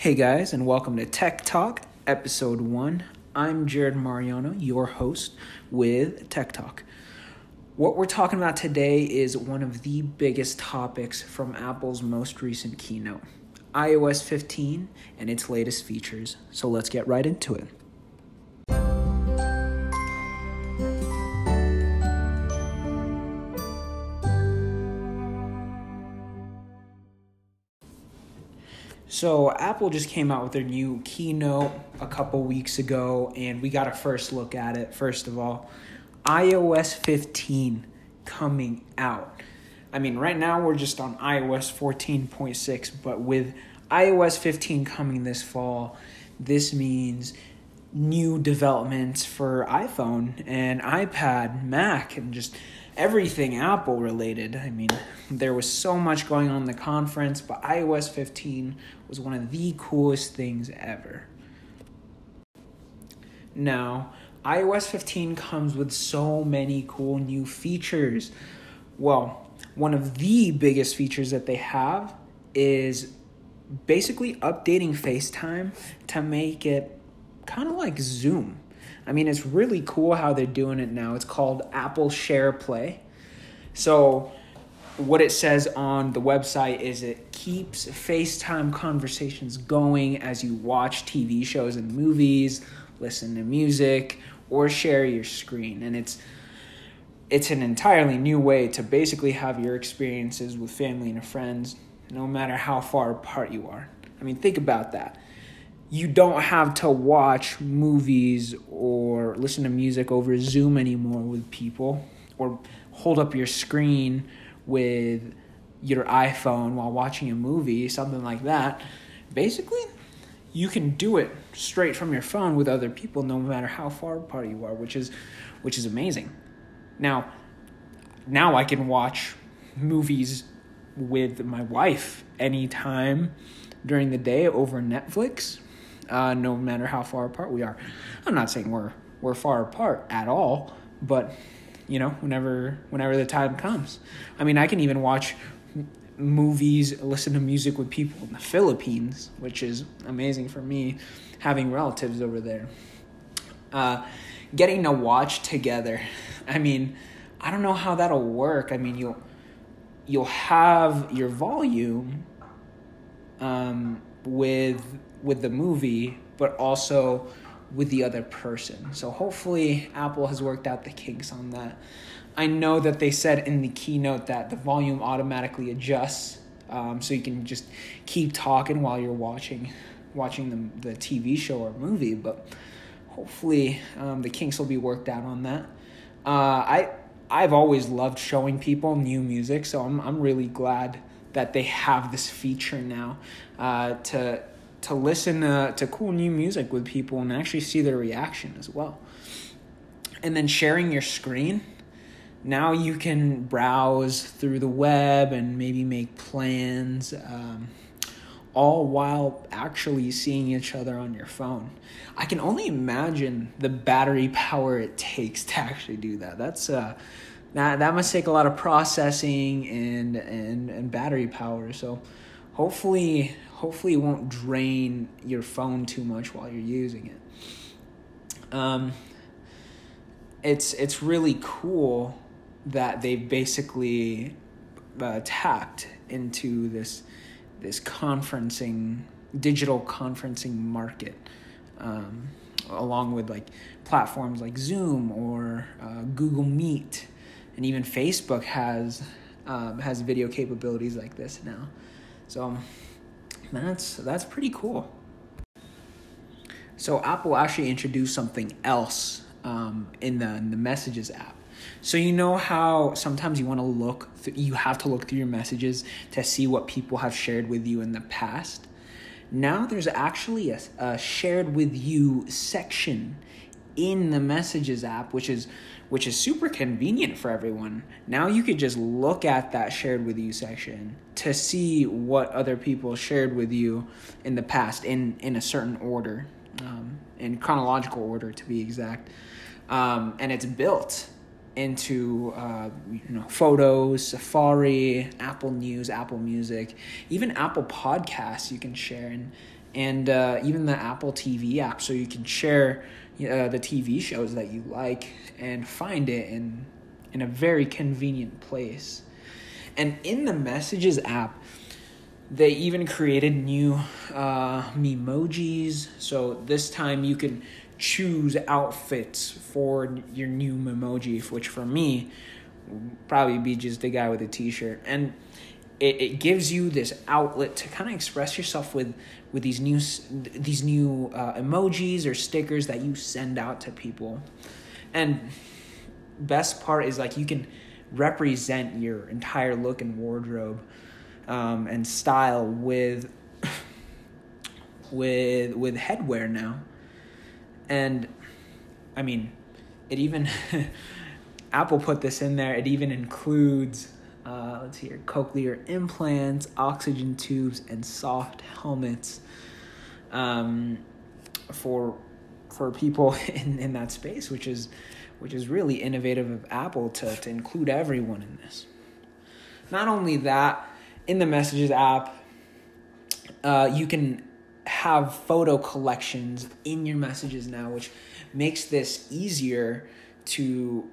Hey guys, and welcome to Tech Talk, episode one. I'm Jared Mariano, your host with Tech Talk. What we're talking about today is one of the biggest topics from Apple's most recent keynote iOS 15 and its latest features. So let's get right into it. So, Apple just came out with their new keynote a couple weeks ago, and we got a first look at it. First of all, iOS 15 coming out. I mean, right now we're just on iOS 14.6, but with iOS 15 coming this fall, this means new developments for iPhone and iPad, Mac, and just everything Apple related. I mean, there was so much going on in the conference, but iOS 15 was one of the coolest things ever. Now, iOS 15 comes with so many cool new features. Well, one of the biggest features that they have is basically updating FaceTime to make it kind of like Zoom. I mean, it's really cool how they're doing it now. It's called Apple SharePlay. So, what it says on the website is it keeps FaceTime conversations going as you watch TV shows and movies, listen to music, or share your screen. And it's it's an entirely new way to basically have your experiences with family and friends, no matter how far apart you are. I mean, think about that you don't have to watch movies or listen to music over Zoom anymore with people or hold up your screen with your iPhone while watching a movie, something like that. Basically, you can do it straight from your phone with other people no matter how far apart you are, which is which is amazing. Now, now I can watch movies with my wife anytime during the day over Netflix uh, no matter how far apart we are. I'm not saying we're we're far apart at all, but you know, whenever whenever the time comes. I mean, I can even watch movies, listen to music with people in the Philippines, which is amazing for me, having relatives over there. Uh, getting to watch together. I mean, I don't know how that'll work. I mean, you'll you'll have your volume um, with with the movie, but also with the other person. So hopefully Apple has worked out the kinks on that. I know that they said in the keynote that the volume automatically adjusts, um, so you can just keep talking while you're watching watching the the TV show or movie. But hopefully um, the kinks will be worked out on that. Uh, I I've always loved showing people new music, so I'm I'm really glad that they have this feature now uh, to to listen uh, to cool new music with people and actually see their reaction as well. And then sharing your screen. Now you can browse through the web and maybe make plans, um, all while actually seeing each other on your phone. I can only imagine the battery power it takes to actually do that. That's uh, that that must take a lot of processing and and and battery power. So hopefully hopefully it won't drain your phone too much while you're using it. Um, it's it's really cool that they basically uh, tapped into this this conferencing digital conferencing market um, along with like platforms like zoom or uh, google meet and even facebook has um, has video capabilities like this now so that's that's pretty cool. So Apple actually introduced something else um, in the in the Messages app. So you know how sometimes you want to look, th- you have to look through your messages to see what people have shared with you in the past. Now there's actually a, a shared with you section in the Messages app, which is which is super convenient for everyone. Now you could just look at that shared with you section to see what other people shared with you in the past in in a certain order, um, in chronological order to be exact. Um, and it's built into uh, you know photos, Safari, Apple News, Apple Music, even Apple Podcasts you can share and and uh, even the Apple TV app, so you can share uh, the TV shows that you like and find it in in a very convenient place. And in the Messages app, they even created new uh, memojis. So this time you can choose outfits for your new memoji, which for me probably be just the guy with a t-shirt. And it, it gives you this outlet to kind of express yourself with with these new these new uh, emojis or stickers that you send out to people. And best part is like you can represent your entire look and wardrobe um, and style with with with headwear now and i mean it even apple put this in there it even includes uh, let's see here cochlear implants oxygen tubes and soft helmets um, for for people in, in that space which is which is really innovative of apple to, to include everyone in this. Not only that in the messages app uh, you can have photo collections in your messages now which makes this easier to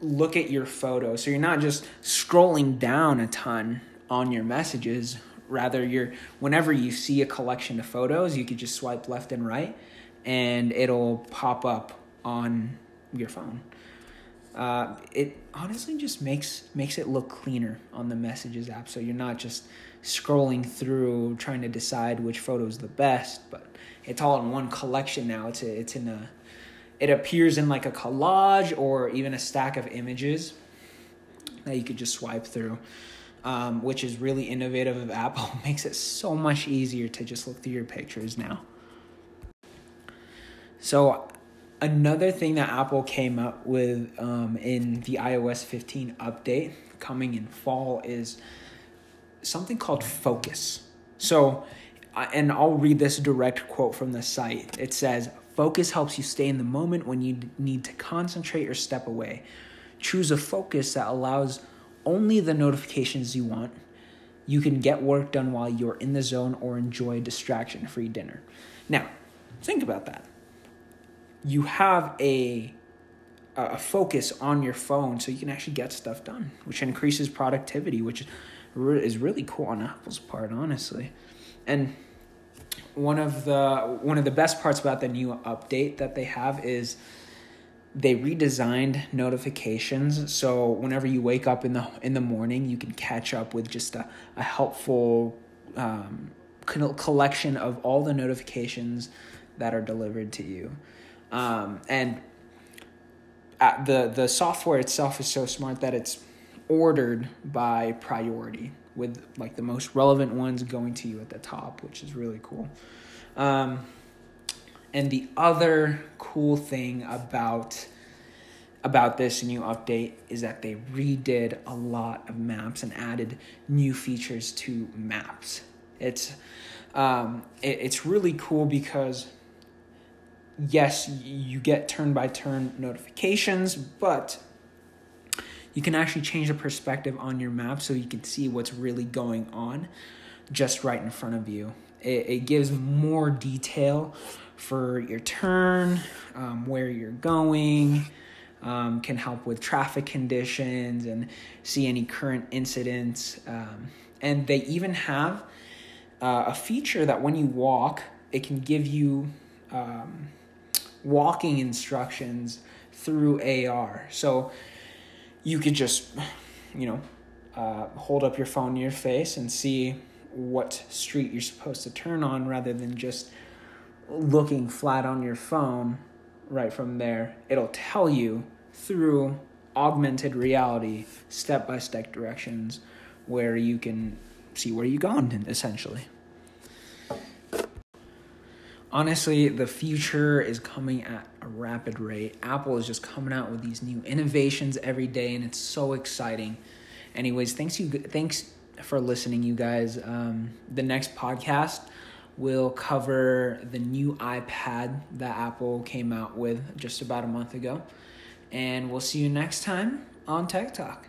look at your photo. So you're not just scrolling down a ton on your messages. Rather you're whenever you see a collection of photos you could just swipe left and right and it'll pop up on your phone. Uh, it honestly just makes makes it look cleaner on the messages app. So you're not just scrolling through trying to decide which photo is the best but it's all in one collection now. It's a, it's in a it appears in like a collage or even a stack of images that you could just swipe through um, which is really innovative of apple. Makes it so much easier to just look through your pictures now. So another thing that apple came up with um, in the ios 15 update coming in fall is something called focus. So and i'll read this direct quote from the site. It says Focus helps you stay in the moment when you need to concentrate or step away. Choose a focus that allows only the notifications you want. You can get work done while you're in the zone or enjoy distraction free dinner. Now, think about that. You have a a focus on your phone so you can actually get stuff done, which increases productivity, which is really cool on Apple's part, honestly. And one of the one of the best parts about the new update that they have is they redesigned notifications. So whenever you wake up in the in the morning you can catch up with just a, a helpful um, collection of all the notifications that are delivered to you. Um, and the the software itself is so smart that it's ordered by priority with like the most relevant ones going to you at the top, which is really cool. Um, and the other cool thing about about this new update is that they redid a lot of maps and added new features to maps. It's um, it, it's really cool because yes, you get turn by turn notifications, but you can actually change the perspective on your map so you can see what's really going on just right in front of you. It, it gives more detail for your turn, um, where you're going, um, can help with traffic conditions and see any current incidents. Um, and they even have uh, a feature that when you walk, it can give you um, walking instructions through AR. So you could just, you know, uh, hold up your phone to your face and see what street you're supposed to turn on rather than just looking flat on your phone right from there. It'll tell you through augmented reality, step by step directions where you can see where you're going essentially honestly, the future is coming at a rapid rate. Apple is just coming out with these new innovations every day, and it's so exciting. Anyways, thanks you. Thanks for listening, you guys. Um, the next podcast will cover the new iPad that Apple came out with just about a month ago, and we'll see you next time on Tech Talk.